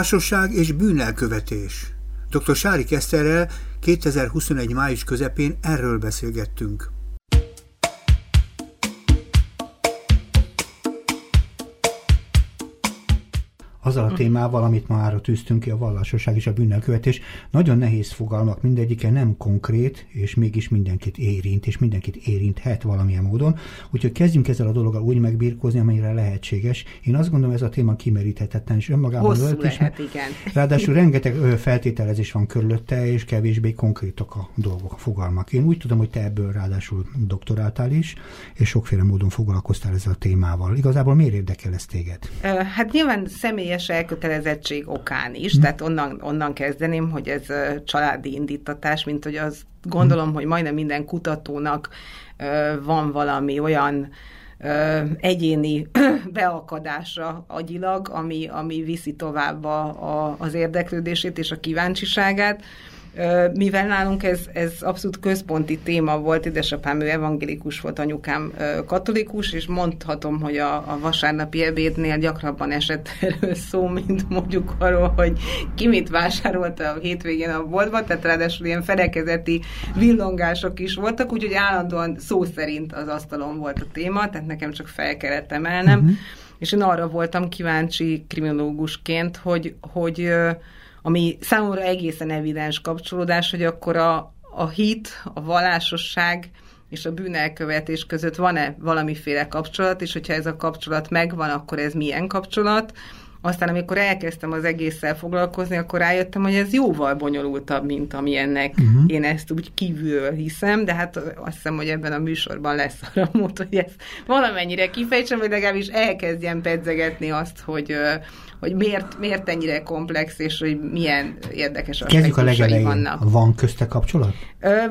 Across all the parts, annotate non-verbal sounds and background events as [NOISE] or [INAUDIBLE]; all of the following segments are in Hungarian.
Vallásosság és bűnelkövetés. Dr. Sári Keszterrel 2021. május közepén erről beszélgettünk. Azzal a hm. témával, amit ma ára tűztünk ki, a vallásosság és a bűnelkövetés. Nagyon nehéz fogalmak, mindegyike nem konkrét, és mégis mindenkit érint, és mindenkit érinthet valamilyen módon. Úgyhogy kezdjünk ezzel a dologgal úgy megbírkozni, amennyire lehetséges. Én azt gondolom, ez a téma kimeríthetetlen, és önmagában Hosszú ölt, lehet, és, igen. Ráadásul rengeteg feltételezés van körülötte, és kevésbé konkrétak a dolgok, a fogalmak. Én úgy tudom, hogy te ebből ráadásul doktoráltál is, és sokféle módon foglalkoztál ezzel a témával. Igazából miért érdekel ez téged? Hát nyilván személyes személyes elkötelezettség okán is, hmm. tehát onnan, onnan kezdeném, hogy ez családi indítatás, mint hogy az gondolom, hmm. hogy majdnem minden kutatónak van valami olyan egyéni [CLEARS THROAT] beakadása agyilag, ami, ami viszi tovább a, a, az érdeklődését és a kíváncsiságát mivel nálunk ez, ez abszolút központi téma volt, édesapám ő evangélikus volt, anyukám katolikus, és mondhatom, hogy a, a vasárnapi ebédnél gyakrabban esett erről szó, mint mondjuk arról, hogy ki mit vásárolt a hétvégén a boltban, tehát ráadásul ilyen felekezeti villongások is voltak, úgyhogy állandóan szó szerint az asztalon volt a téma, tehát nekem csak fel kellett emelnem, uh-huh. és én arra voltam kíváncsi kriminológusként, hogy, hogy ami számomra egészen evidens kapcsolódás, hogy akkor a, a hit, a vallásosság és a bűnelkövetés között van-e valamiféle kapcsolat, és hogyha ez a kapcsolat megvan, akkor ez milyen kapcsolat, aztán amikor elkezdtem az egésszel foglalkozni, akkor rájöttem, hogy ez jóval bonyolultabb, mint amilyennek uh-huh. én ezt úgy kívülről hiszem, de hát azt hiszem, hogy ebben a műsorban lesz [LAUGHS] arra mód, hogy ezt valamennyire kifejtsem, vagy legalábbis elkezdjem pedzegetni azt, hogy, hogy miért, miért ennyire komplex, és hogy milyen érdekes Kezdjük a legelején. vannak. Van közte kapcsolat?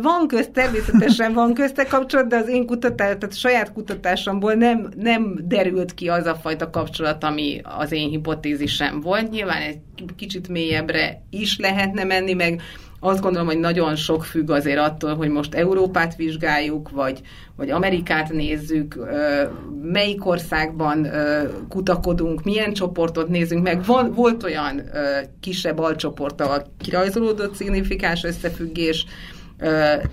Van közt, természetesen van közte kapcsolat, de az én kutatás, tehát saját kutatásomból nem, nem derült ki az a fajta kapcsolat, ami az én hipotézisem volt. Nyilván egy kicsit mélyebbre is lehetne menni, meg azt gondolom, hogy nagyon sok függ azért attól, hogy most Európát vizsgáljuk, vagy, vagy Amerikát nézzük, melyik országban kutakodunk, milyen csoportot nézünk meg. Van, volt olyan kisebb alcsoporttal kirajzolódott szignifikáns összefüggés,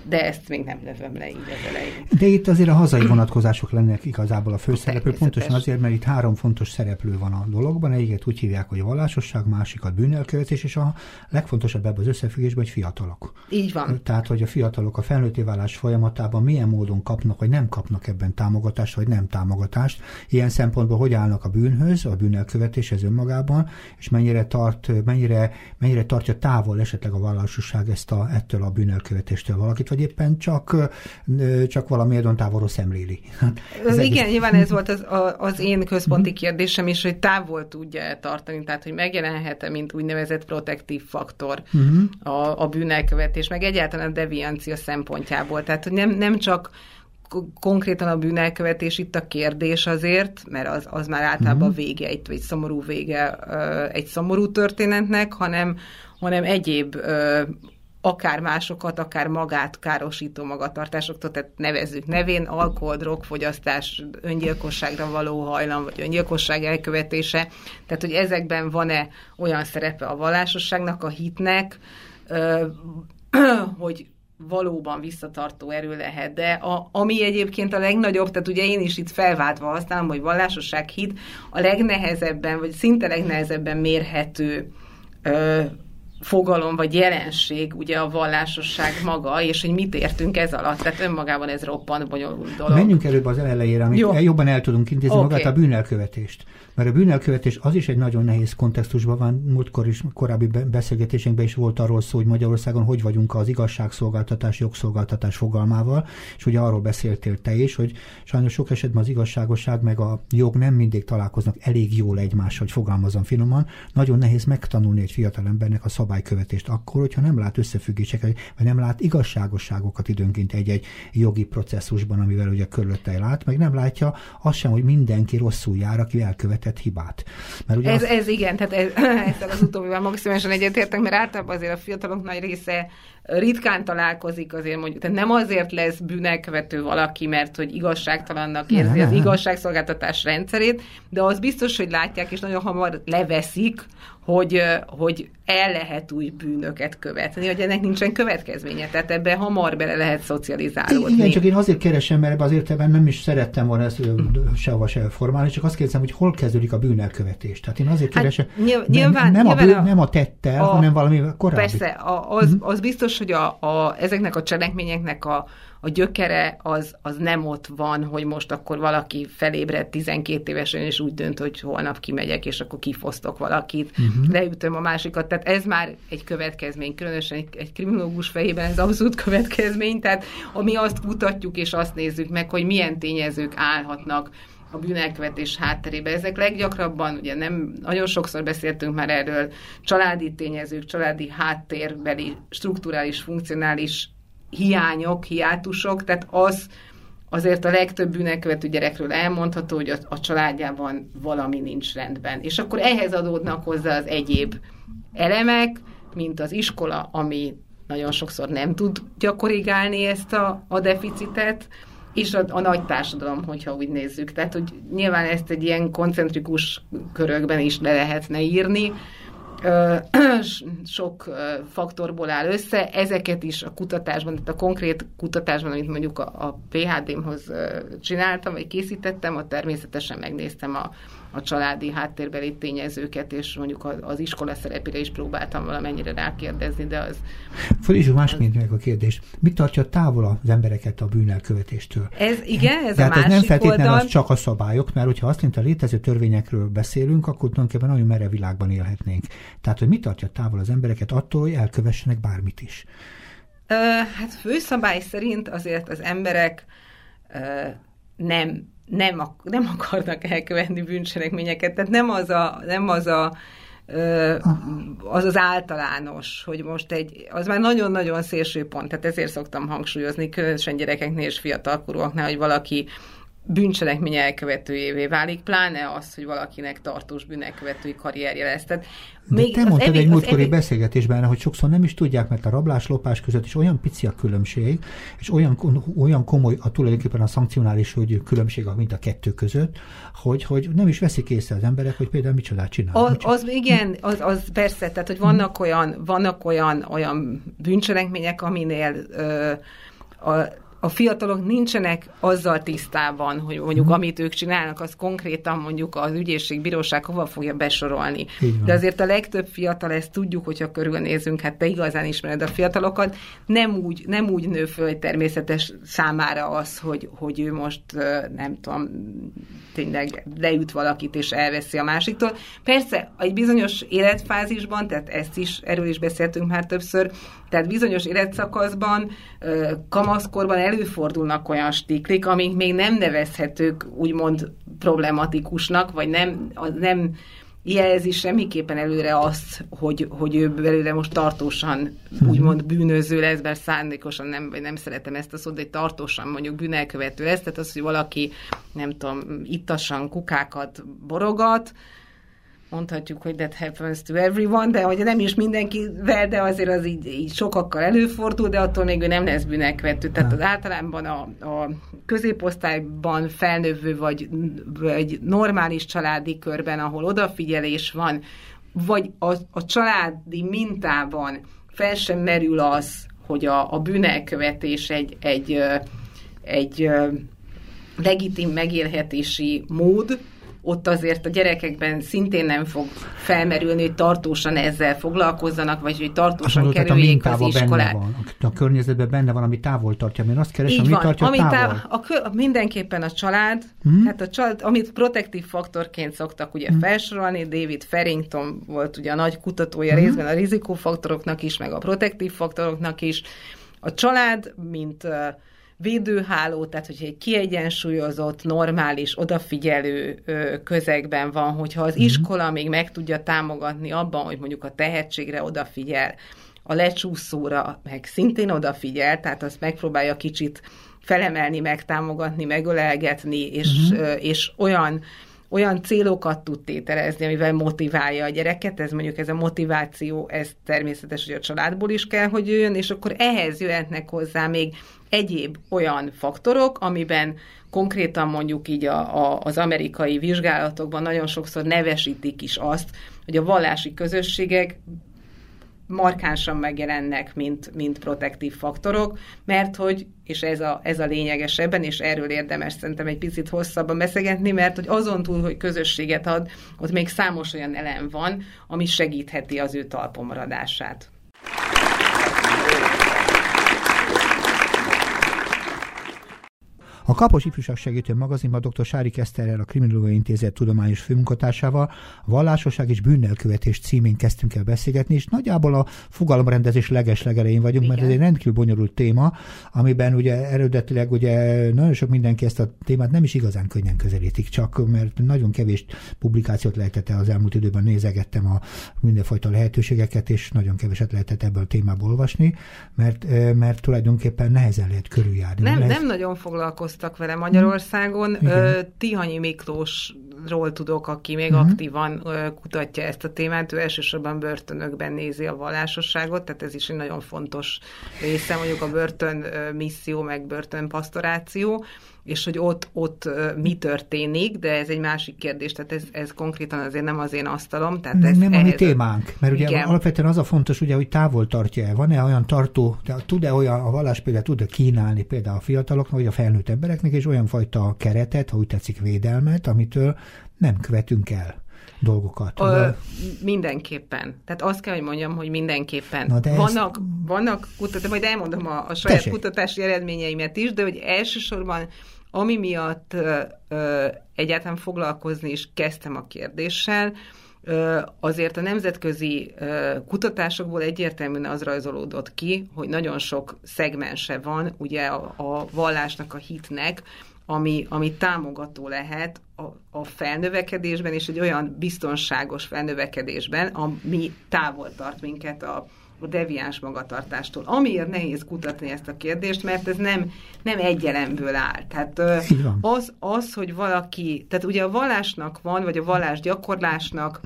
de ezt még nem lövöm le így az elején. De itt azért a hazai vonatkozások lennek igazából a főszereplő, pontosan azért, mert itt három fontos szereplő van a dologban, egyiket úgy hívják, hogy vallásosság, másikat bűnelkövetés, és a legfontosabb ebben az összefüggésben, hogy fiatalok. Így van. Tehát, hogy a fiatalok a felnőtté válás folyamatában milyen módon kapnak, vagy nem kapnak ebben támogatást, vagy nem támogatást. Ilyen szempontból hogy állnak a bűnhöz, a bűnelkövetéshez önmagában, és mennyire, tart, mennyire, mennyire tartja távol esetleg a vallásosság ezt a, ettől a bűnelkövetést megközelítéstől valakit, vagy éppen csak, csak valamiért távolról szemléli. [LAUGHS] Hát ez Igen, egész... nyilván ez volt az, az én központi uh-huh. kérdésem is, hogy távol tudja tartani, tehát hogy megjelenhet-e, mint úgynevezett protektív faktor uh-huh. a, a bűnelkövetés, meg egyáltalán a deviancia szempontjából. Tehát, hogy nem, nem csak konkrétan a bűnelkövetés itt a kérdés azért, mert az, az már általában uh-huh. vége, egy, egy szomorú vége egy szomorú történetnek, hanem, hanem egyéb akár másokat, akár magát károsító magatartásoktól, tehát nevezzük nevén, alkohol, drogfogyasztás, öngyilkosságra való hajlam, vagy öngyilkosság elkövetése. Tehát, hogy ezekben van-e olyan szerepe a vallásosságnak, a hitnek, [CLEARS THROAT] hogy valóban visszatartó erő lehet, de a, ami egyébként a legnagyobb, tehát ugye én is itt felváltva használom, hogy vallásosság hit a legnehezebben, vagy szinte legnehezebben mérhető fogalom vagy jelenség, ugye a vallásosság maga, és hogy mit értünk ez alatt. Tehát önmagában ez roppant bonyolult dolog. Menjünk előbb az elejére, amit Jó. jobban el tudunk intézni okay. magát a bűnelkövetést. Mert a bűnelkövetés az is egy nagyon nehéz kontextusban van. Múltkor is, korábbi beszélgetésünkben is volt arról szó, hogy Magyarországon hogy vagyunk az igazságszolgáltatás, jogszolgáltatás fogalmával, és ugye arról beszéltél te is, hogy sajnos sok esetben az igazságosság meg a jog nem mindig találkoznak elég jól egymással, hogy fogalmazom finoman. Nagyon nehéz megtanulni egy fiatalembernek a szabálykövetést akkor, hogyha nem lát összefüggéseket, vagy nem lát igazságosságokat időnként egy-egy jogi processzusban, amivel ugye körülötte lát, meg nem látja azt sem, hogy mindenki rosszul jár, aki elkövetett hibát. Mert ugye ez, az... ez igen, tehát ez, [LAUGHS] ezzel az utóbbival maximálisan egyetértek, mert általában azért a fiatalok nagy része ritkán találkozik azért mondjuk, tehát nem azért lesz bűnelkövető valaki, mert hogy igazságtalannak érzi az igazságszolgáltatás rendszerét, de az biztos, hogy látják, és nagyon hamar leveszik, hogy, hogy el lehet új bűnöket követni, hogy ennek nincsen következménye, tehát ebbe hamar bele lehet szocializálódni. Igen, csak én azért keresem, mert azért ebben nem is szerettem volna ezt sehova se formálni, csak azt kérdezem, hogy hol kezdődik a bűnelkövetés. Tehát én azért hát keresem, hát, nyilván, nem, nem, nyilván a bűn, a, nem a tettel, a, hanem valami korábbi. Persze, a, az, mhm. az biztos, hogy a, a, ezeknek a cselekményeknek a, a gyökere az, az nem ott van, hogy most akkor valaki felébred 12 évesen, és úgy dönt, hogy holnap kimegyek, és akkor kifosztok valakit, uh-huh. leütöm a másikat. Tehát ez már egy következmény, különösen egy, egy kriminológus fejében ez abszolút következmény, tehát ami azt kutatjuk és azt nézzük meg, hogy milyen tényezők állhatnak a bűnelkövetés hátterébe. Ezek leggyakrabban, ugye nem, nagyon sokszor beszéltünk már erről, családi tényezők, családi háttérbeli, strukturális, funkcionális hiányok, hiátusok, tehát az azért a legtöbb bűnelkövető gyerekről elmondható, hogy a, a családjában valami nincs rendben. És akkor ehhez adódnak hozzá az egyéb elemek, mint az iskola, ami nagyon sokszor nem tudja korrigálni ezt a, a deficitet, és a, a nagy társadalom, hogyha úgy nézzük. Tehát, hogy nyilván ezt egy ilyen koncentrikus körökben is le lehetne írni, sok faktorból áll össze, ezeket is a kutatásban, tehát a konkrét kutatásban, amit mondjuk a, a PHD-mhoz csináltam, vagy készítettem, ott természetesen megnéztem a, a családi háttérbeli tényezőket, és mondjuk az iskola szerepére is próbáltam valamennyire rákérdezni, de az... Fölítsuk másként meg a kérdés. Mit tartja távol az embereket a bűnelkövetéstől? Ez igen, ez Tehát a másik ez nem feltétlenül oldal. az csak a szabályok, mert hogyha azt mint a létező törvényekről beszélünk, akkor tulajdonképpen nagyon merev világban élhetnénk. Tehát, hogy mit tartja távol az embereket attól, hogy elkövessenek bármit is? Ö, hát főszabály szerint azért az emberek ö, nem nem, ak- nem akarnak elkövetni bűncselekményeket. Tehát nem az a, nem az a az az általános, hogy most egy, az már nagyon-nagyon szélső pont, tehát ezért szoktam hangsúlyozni, különösen gyerekeknél és fiatalkorúaknál, hogy valaki bűncselekmény elkövetőjévé válik, pláne az, hogy valakinek tartós bűnelkövetői karrierje lesz. Tehát de még te mondtad egy múltkori evi... beszélgetésben, hogy sokszor nem is tudják, mert a rablás-lopás között is olyan pici a különbség, és olyan, olyan komoly a tulajdonképpen a szankcionális hogy különbség, mint a kettő között, hogy, hogy nem is veszik észre az emberek, hogy például micsodát csinálnak. Az, az igen, az, az persze, tehát hogy vannak olyan, vannak olyan, olyan bűncselekmények, aminél ö, a, a fiatalok nincsenek azzal tisztában, hogy mondjuk hmm. amit ők csinálnak, az konkrétan mondjuk az ügyészség, bíróság hova fogja besorolni. De azért a legtöbb fiatal, ezt tudjuk, hogyha körülnézünk, hát te igazán ismered a fiatalokat, nem úgy, nem úgy nő föl, természetes számára az, hogy, hogy ő most nem tudom, tényleg leüt valakit és elveszi a másiktól. Persze, egy bizonyos életfázisban, tehát ezt is, erről is beszéltünk már többször, tehát bizonyos életszakaszban, kamaszkorban előfordulnak olyan stiklik, amik még nem nevezhetők úgymond problematikusnak, vagy nem, nem jelzi semmiképpen előre azt, hogy, hogy ő belőle most tartósan mhm. úgymond bűnöző lesz, bár szándékosan nem, vagy nem szeretem ezt a szót, de tartósan mondjuk bűnelkövető lesz, tehát az, hogy valaki, nem tudom, ittasan kukákat borogat, mondhatjuk, hogy that happens to everyone, de hogy nem is mindenkivel, de azért az így, így sokakkal előfordul, de attól még ő nem lesz bűnekvető. Tehát az általában a, a középosztályban felnövő, vagy, vagy normális családi körben, ahol odafigyelés van, vagy a, a családi mintában fel sem merül az, hogy a, a bűnelkövetés egy, egy, egy, egy legitim megélhetési mód, ott azért a gyerekekben szintén nem fog felmerülni, hogy tartósan ezzel foglalkozzanak, vagy hogy tartósan mondod, kerüljék az iskolát. Benne van, a környezetben benne van, ami távol tartja, mert azt keresem, ami tartja ami távol. a, a, mindenképpen a család, hmm. hát a család, amit protektív faktorként szoktak ugye hmm. felsorolni, David Farrington volt ugye a nagy kutatója hmm. részben a rizikófaktoroknak is, meg a protektív faktoroknak is. A család, mint uh, védőháló, tehát hogyha egy kiegyensúlyozott, normális, odafigyelő közegben van, hogyha az mhm. iskola még meg tudja támogatni abban, hogy mondjuk a tehetségre odafigyel, a lecsúszóra meg szintén odafigyel, tehát azt megpróbálja kicsit felemelni, megtámogatni, megölelgetni, és, uh-huh. és olyan olyan célokat tud tételezni, amivel motiválja a gyereket, ez mondjuk ez a motiváció, ez természetes, hogy a családból is kell, hogy jöjjön, és akkor ehhez jöhetnek hozzá még egyéb olyan faktorok, amiben konkrétan mondjuk így a, a, az amerikai vizsgálatokban nagyon sokszor nevesítik is azt, hogy a vallási közösségek markánsan megjelennek, mint, mint protektív faktorok, mert hogy, és ez a, ez a lényegesebben, és erről érdemes szerintem egy picit hosszabban beszélgetni, mert hogy azon túl, hogy közösséget ad, ott még számos olyan elem van, ami segítheti az ő talpomaradását. A Kapos Ifjúság Segítő magazinban dr. Sári Keszterrel, a Kriminológiai Intézet tudományos főmunkatársával a Vallásosság és bűnnelkövetés címén kezdtünk el beszélgetni, és nagyjából a fogalomrendezés leges-legelején vagyunk, Igen. mert ez egy rendkívül bonyolult téma, amiben ugye eredetileg ugye nagyon sok mindenki ezt a témát nem is igazán könnyen közelítik, csak mert nagyon kevés publikációt lehetett az elmúlt időben nézegettem a mindenfajta lehetőségeket, és nagyon keveset lehetett ebből a témából olvasni, mert, mert tulajdonképpen nehezen lehet körüljárni. Nem, nem nagyon foglalkoztam foglalkoztak vele Magyarországon. Igen. Tihanyi Miklósról tudok, aki még uh-huh. aktívan kutatja ezt a témát. Ő elsősorban börtönökben nézi a vallásosságot, tehát ez is egy nagyon fontos része, mondjuk a börtön misszió, meg börtön pastoráció és hogy ott, ott mi történik, de ez egy másik kérdés, tehát ez, ez konkrétan azért nem az én asztalom. Tehát ez nem a mi témánk, mert ugye igen. alapvetően az a fontos, ugye, hogy távol tartja-e, van-e olyan tartó, tud-e olyan, a vallás például tud-e kínálni például a fiataloknak, vagy a felnőtt embereknek, és olyan fajta keretet, ha úgy tetszik védelmet, amitől nem követünk el dolgokat. Ö, mindenképpen. Tehát azt kell, hogy mondjam, hogy mindenképpen. Na de vannak, ezt... vannak kutatások, majd elmondom a, a saját Tessék. kutatási eredményeimet is, de hogy elsősorban ami miatt ö, egyáltalán foglalkozni is kezdtem a kérdéssel, azért a nemzetközi kutatásokból egyértelműen az rajzolódott ki, hogy nagyon sok szegmense van ugye a, a vallásnak, a hitnek, ami, ami támogató lehet a, a felnövekedésben, és egy olyan biztonságos felnövekedésben, ami távol tart minket a, a deviáns magatartástól. Amiért nehéz kutatni ezt a kérdést, mert ez nem, nem egy elemből áll. Tehát az, az, hogy valaki, tehát ugye a vallásnak van, vagy a vallás gyakorlásnak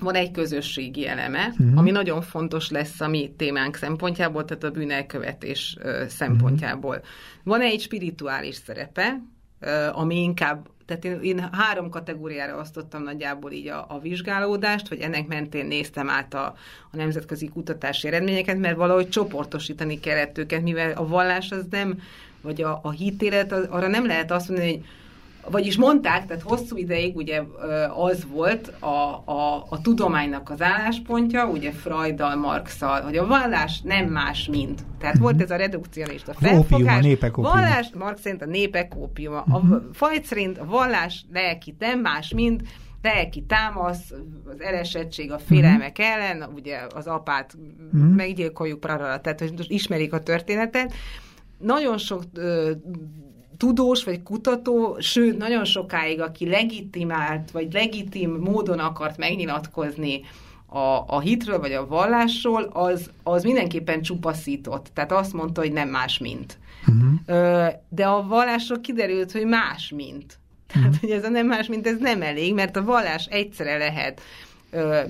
van egy közösségi eleme, uh-huh. ami nagyon fontos lesz a mi témánk szempontjából, tehát a bűnelkövetés uh, szempontjából. Uh-huh. Van egy spirituális szerepe, ami inkább tehát én, én három kategóriára osztottam nagyjából így a, a vizsgálódást, hogy ennek mentén néztem át a, a nemzetközi kutatási eredményeket, mert valahogy csoportosítani kellett őket, mivel a vallás az nem, vagy a, a hitélet, az, arra nem lehet azt mondani, hogy vagyis mondták, tehát hosszú ideig ugye az volt a, a, a tudománynak az álláspontja, ugye Freuddal, Marxal, hogy a vallás nem más, mint. Tehát volt ez a redukcionista felfogás. A népek Vallás, Marx szerint a népek ópiuma. A uh-huh. Fajt szerint a vallás lelki nem más, mint lelki támasz, az elesettség a félelmek uh-huh. ellen, ugye az apát uh-huh. meggyilkoljuk, prarara, tehát hogy ismerik a történetet. Nagyon sok tudós vagy kutató, sőt, nagyon sokáig, aki legitimált, vagy legitim módon akart megnyilatkozni a, a hitről, vagy a vallásról, az, az mindenképpen csupaszított. Tehát azt mondta, hogy nem más, mint. Uh-huh. De a vallásról kiderült, hogy más, mint. Tehát, uh-huh. hogy ez a nem más, mint ez nem elég, mert a vallás egyszerre lehet,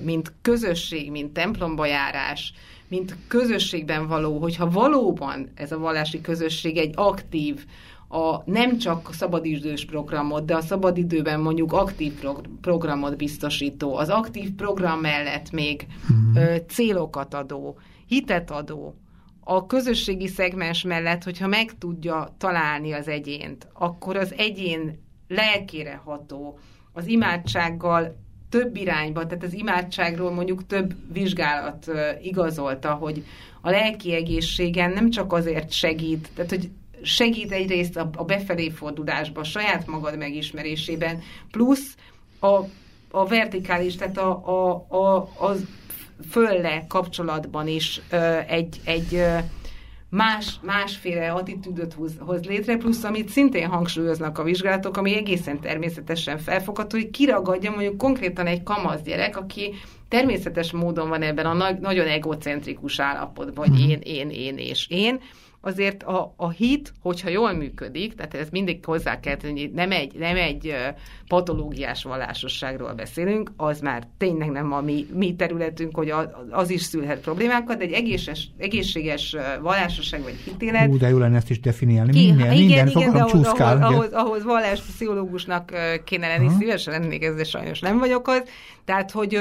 mint közösség, mint templomba járás, mint közösségben való, hogyha valóban ez a vallási közösség egy aktív, a nem csak szabadidős programot, de a szabadidőben mondjuk aktív programot biztosító, az aktív program mellett még mm. ö, célokat adó, hitet adó, a közösségi szegmens mellett, hogyha meg tudja találni az egyént, akkor az egyén lelkére ható, az imádsággal több irányba, tehát az imádságról mondjuk több vizsgálat igazolta, hogy a lelki egészségen nem csak azért segít, tehát hogy segít egyrészt a, a befelé fordulásba, a saját magad megismerésében, plusz a, a vertikális, tehát a, a, a, az fölle kapcsolatban is ö, egy, egy ö, más, másféle attitűdöt hoz, hoz létre, plusz amit szintén hangsúlyoznak a vizsgálatok, ami egészen természetesen felfogható, hogy kiragadja mondjuk konkrétan egy kamasz gyerek, aki természetes módon van ebben a na- nagyon egocentrikus állapotban, hogy mhm. én, én, én és én, azért a, a hit, hogyha jól működik, tehát ez mindig hozzá kell tenni, nem egy, nem egy patológiás vallásosságról beszélünk, az már tényleg nem a mi, mi területünk, hogy az is szülhet problémákat, de egy egészes, egészséges vallásosság vagy hitélet. Ú, de jó lenne ezt is definiálni. Ki, minden, igen, minden igen, de ahhoz, ahhoz, ahhoz, ahhoz valláspszichológusnak kéne lenni, szívesen lennék, ez de sajnos nem vagyok az. Tehát, hogy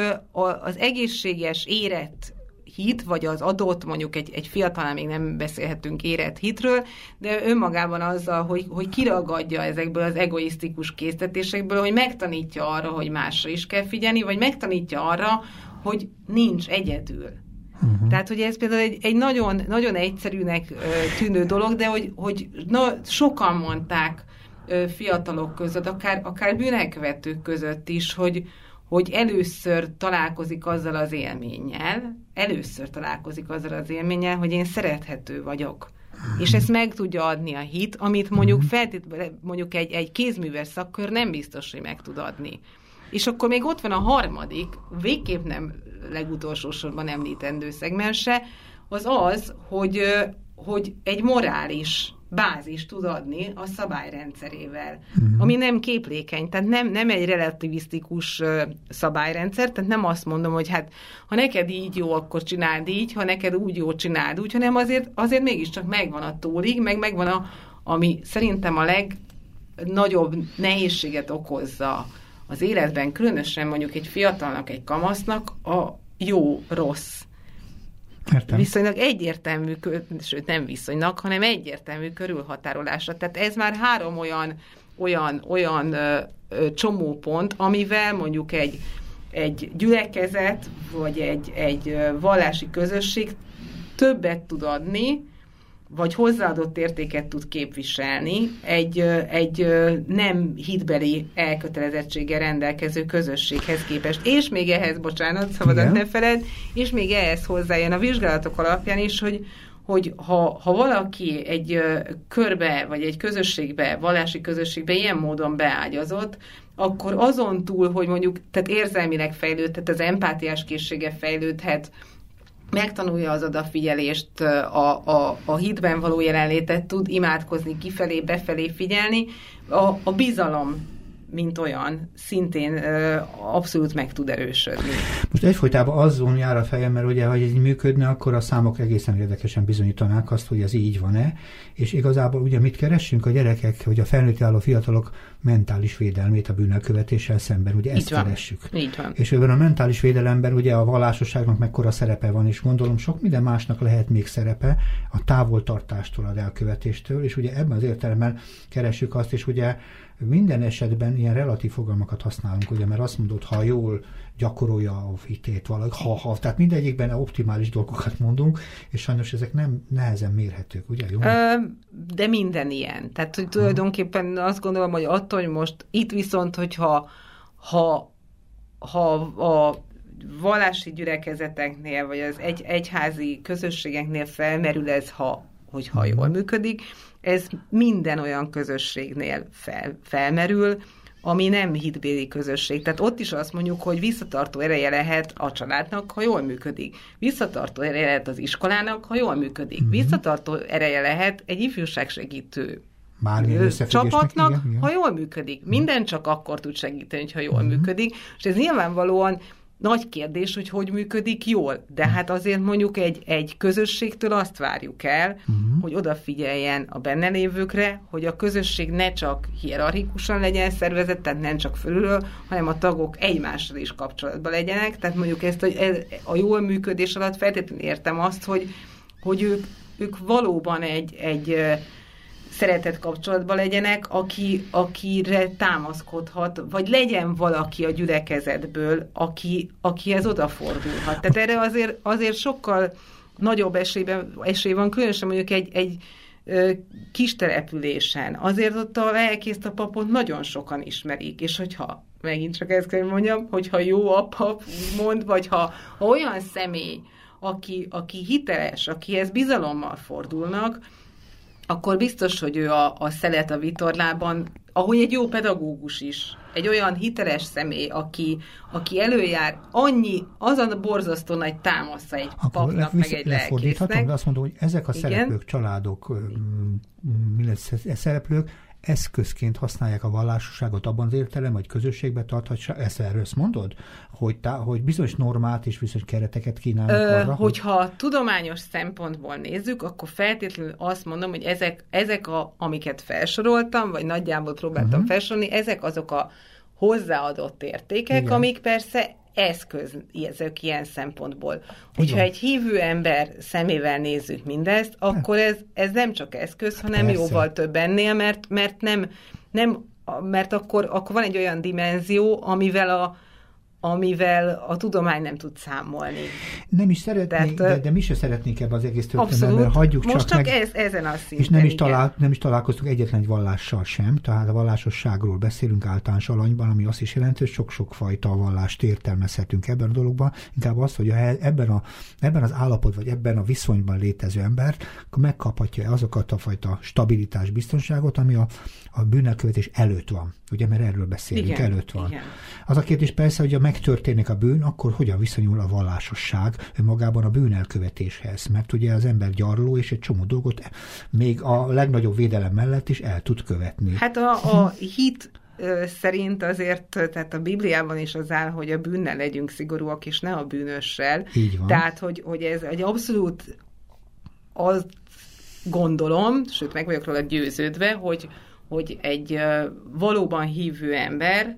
az egészséges, érett hit, vagy az adott, mondjuk egy, egy fiatalán még nem beszélhetünk érett hitről, de önmagában azzal, hogy, hogy kiragadja ezekből az egoisztikus késztetésekből, hogy megtanítja arra, hogy másra is kell figyelni, vagy megtanítja arra, hogy nincs egyedül. Uh-huh. Tehát, hogy ez például egy, egy nagyon, nagyon egyszerűnek tűnő dolog, de hogy, hogy na, sokan mondták fiatalok között, akár, akár bűnelkövetők között is, hogy, hogy először találkozik azzal az élménnyel, először találkozik azzal az élménnyel, hogy én szerethető vagyok. És ezt meg tudja adni a hit, amit mondjuk mhm. feltétlenül, mondjuk egy, egy kézműves szakkör nem biztos, hogy meg tud adni. És akkor még ott van a harmadik, végképp nem legutolsó sorban említendő szegmense, az az, hogy, hogy egy morális bázis tud adni a szabályrendszerével, uh-huh. ami nem képlékeny, tehát nem, nem egy relativisztikus szabályrendszer, tehát nem azt mondom, hogy hát ha neked így jó, akkor csináld így, ha neked úgy jó, csináld úgy, hanem azért, azért mégiscsak megvan a tólig, meg megvan a, ami szerintem a legnagyobb nehézséget okozza az életben, különösen mondjuk egy fiatalnak, egy kamasznak a jó-rossz Értem. viszonylag egyértelmű, sőt nem viszonylag, hanem egyértelmű körülhatárolásra. Tehát ez már három olyan, olyan, olyan ö, ö, csomópont, amivel mondjuk egy, egy gyülekezet, vagy egy, egy vallási közösség többet tud adni, vagy hozzáadott értéket tud képviselni egy, egy nem hitbeli elkötelezettséggel rendelkező közösséghez képest. És még ehhez, bocsánat, szabadat ne feled, és még ehhez hozzájön a vizsgálatok alapján is, hogy, hogy ha, ha valaki egy körbe, vagy egy közösségbe, vallási közösségbe ilyen módon beágyazott, akkor azon túl, hogy mondjuk, tehát érzelmileg fejlődhet, az empátiás készsége fejlődhet, megtanulja az odafigyelést, a, a, a hitben való jelenlétet tud imádkozni, kifelé, befelé figyelni, a, a bizalom mint olyan, szintén abszolút meg tud erősödni. Most egyfolytában azon jár a fejem, mert ugye, hogy ez így működne, akkor a számok egészen érdekesen bizonyítanák azt, hogy ez így van-e, és igazából ugye mit keressünk a gyerekek, hogy a felnőtt álló fiatalok mentális védelmét a bűnelkövetéssel szemben, ugye ezt így van. keressük. Így van. És ebben a mentális védelemben ugye a vallásosságnak mekkora szerepe van, és gondolom sok minden másnak lehet még szerepe a távoltartástól, az elkövetéstől, és ugye ebben az értelemben keressük azt, és ugye minden esetben ilyen relatív fogalmakat használunk, ugye, mert azt mondod, ha jól gyakorolja a hitét valahogy, ha, ha, tehát mindegyikben optimális dolgokat mondunk, és sajnos ezek nem nehezen mérhetők, ugye? Jó? Ö, de minden ilyen. Tehát, hogy tulajdonképpen azt gondolom, hogy attól, hogy most itt viszont, hogyha ha, ha a vallási gyülekezeteknél, vagy az egy, egyházi közösségeknél felmerül ez, ha, hogyha jól működik, ez minden olyan közösségnél fel, felmerül, ami nem hitbéli közösség. Tehát ott is azt mondjuk, hogy visszatartó ereje lehet a családnak, ha jól működik. Visszatartó ereje lehet az iskolának, ha jól működik. Mm-hmm. Visszatartó ereje lehet egy ifjúságsegítő csapatnak, igen, igen. ha jól működik. Minden csak akkor tud segíteni, ha jól mm-hmm. működik. És ez nyilvánvalóan nagy kérdés, hogy hogy működik jól. De hm. hát azért mondjuk egy, egy közösségtől azt várjuk el, uh-huh. hogy odafigyeljen a benne lévőkre, hogy a közösség ne csak hierarchikusan legyen szervezett, tehát nem csak fölülről, hanem a tagok egymással is kapcsolatban legyenek. Tehát mondjuk ezt a, a jól működés alatt feltétlenül értem azt, hogy, hogy ők, ők valóban egy, egy szeretett kapcsolatban legyenek, aki, akire támaszkodhat, vagy legyen valaki a gyülekezetből, aki, akihez odafordulhat. Tehát erre azért, azért sokkal nagyobb esélyben, esély van, különösen mondjuk egy, egy kis településen. Azért ott a lelkészt a papot nagyon sokan ismerik, és hogyha megint csak ezt kell mondjam, hogyha jó a pap, mond, vagy ha, ha olyan személy, aki, aki hiteles, akihez bizalommal fordulnak, akkor biztos, hogy ő a, a szelet a vitorlában, ahogy egy jó pedagógus is, egy olyan hiteles személy, aki, aki előjár, annyi, az a borzasztó nagy támasza egy akkor papnak, meg egy lelkésznek. azt mondom, hogy ezek a Igen? szereplők, családok, szereplők eszközként használják a vallásosságot abban az értelem, hogy közösségbe tarthatja, ezt erről ezt mondod? Hogy, tá, hogy bizonyos normát és bizonyos kereteket kínálnak Ö, arra? Hogyha hogy... tudományos szempontból nézzük, akkor feltétlenül azt mondom, hogy ezek, ezek a, amiket felsoroltam, vagy nagyjából próbáltam uh-huh. felsorolni, ezek azok a hozzáadott értékek, Igen. amik persze eszköz ezek ilyen szempontból. Hogyha egy hívő ember szemével nézzük mindezt, akkor ez, ez nem csak eszköz, hanem Persze. jóval több ennél, mert, mert nem, nem mert akkor, akkor van egy olyan dimenzió, amivel a, amivel a tudomány nem tud számolni. Nem is szeretnék, Tehát, de, de mi se szeretnénk ebbe az egész történetben, hagyjuk Most csak, csak meg, ez, ezen a szinten, És nem is, talál, nem is találkoztunk egyetlen egy vallással sem, tehát a vallásosságról beszélünk általános alanyban, ami azt is jelenti, hogy sok-sok fajta vallást értelmezhetünk ebben a dologban, inkább az, hogy ebben, a, ebben az állapot, vagy ebben a viszonyban létező ember akkor megkaphatja azokat a fajta stabilitás, biztonságot, ami a, a bűnelkövetés előtt van. Ugye, mert erről beszélünk, igen, előtt van. Igen. Az a kérdés persze, hogy a megtörténik a bűn, akkor hogyan viszonyul a vallásosság magában a bűnelkövetéshez? Mert ugye az ember gyarló, és egy csomó dolgot még a legnagyobb védelem mellett is el tud követni. Hát a, a hit szerint azért, tehát a Bibliában is az áll, hogy a bűnnel legyünk szigorúak, és ne a bűnössel. Így van. Tehát, hogy, hogy ez egy abszolút az gondolom, sőt meg vagyok róla győződve, hogy, hogy egy valóban hívő ember,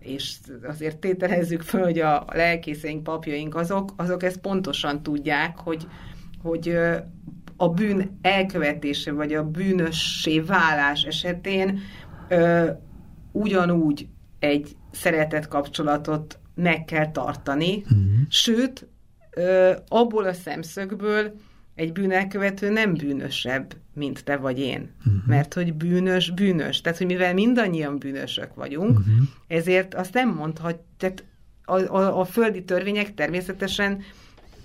és azért tételezzük föl, hogy a lelkészeink, papjaink azok, azok ezt pontosan tudják, hogy, hogy a bűn elkövetése, vagy a bűnössé válás esetén ö, ugyanúgy egy szeretett kapcsolatot meg kell tartani, uh-huh. sőt, ö, abból a szemszögből egy bűnelkövető nem bűnösebb, mint te vagy én. Uh-huh. Mert hogy bűnös, bűnös. Tehát, hogy mivel mindannyian bűnösök vagyunk, uh-huh. ezért azt nem mondhat, tehát a, a, a földi törvények természetesen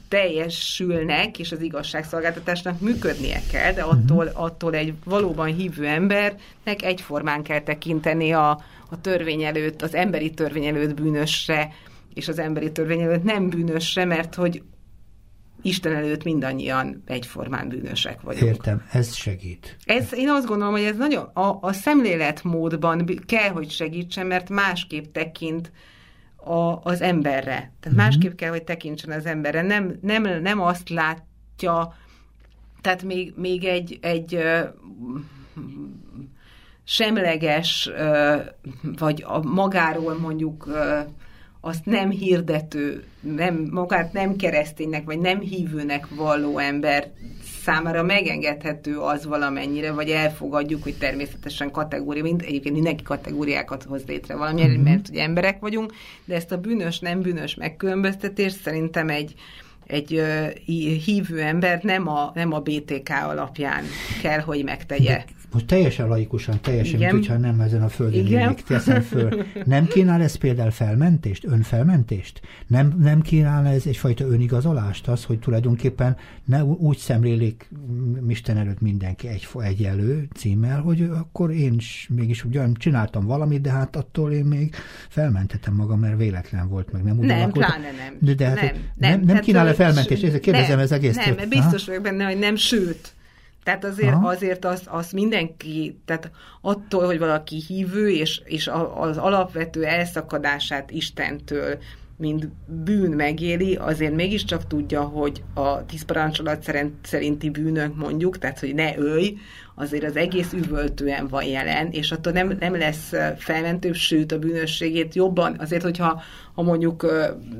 teljesülnek, és az igazságszolgáltatásnak működnie kell, de mhm. attól, attól egy valóban hívő embernek egyformán kell tekinteni a, a törvény előtt, az emberi törvény előtt bűnösre, és az emberi törvény előtt nem bűnösre, mert hogy Isten előtt mindannyian egyformán bűnösek vagyunk. Értem, ez segít. Ez, én azt gondolom, hogy ez nagyon a, a szemléletmódban kell, hogy segítsen, mert másképp tekint a, az emberre. Tehát mm-hmm. másképp kell, hogy tekintsen az emberre. Nem, nem, nem azt látja, tehát még, még egy, egy semleges, vagy a magáról mondjuk azt nem hirdető, nem, magát nem kereszténynek, vagy nem hívőnek valló ember számára megengedhető az valamennyire, vagy elfogadjuk, hogy természetesen kategória, mint egyébként mindenki kategóriákat hoz létre valamilyen, mm-hmm. mert ugye emberek vagyunk, de ezt a bűnös, nem bűnös megkülönböztetést szerintem egy, egy uh, hívő ember nem a, nem a BTK alapján kell, hogy megtegye. De most teljesen laikusan, teljesen, mint hogyha nem ezen a földön még teszem föl. Nem kínál ez például felmentést, önfelmentést? Nem, nem kínál ez egyfajta önigazolást, az, hogy tulajdonképpen ne úgy szemlélik Isten előtt mindenki egy, egyenlő címmel, hogy akkor én is mégis ugyan csináltam valamit, de hát attól én még felmentettem magam, mert véletlen volt, meg nem úgy Nem, pláne nem. De, de hát, nem, nem, nem, nem kínál-e felmentést? Kérdezem nem, ez egész. Nem, tört. biztos vagyok benne, hogy nem, sőt, tehát azért, azért az, az mindenki, tehát attól, hogy valaki hívő, és, és az alapvető elszakadását Istentől, mint bűn megéli, azért mégiscsak tudja, hogy a tíz parancsolat szerinti bűnök mondjuk, tehát hogy ne ölj, azért az egész üvöltően van jelen, és attól nem, nem lesz felmentőbb, sőt a bűnösségét jobban, azért, hogyha ha mondjuk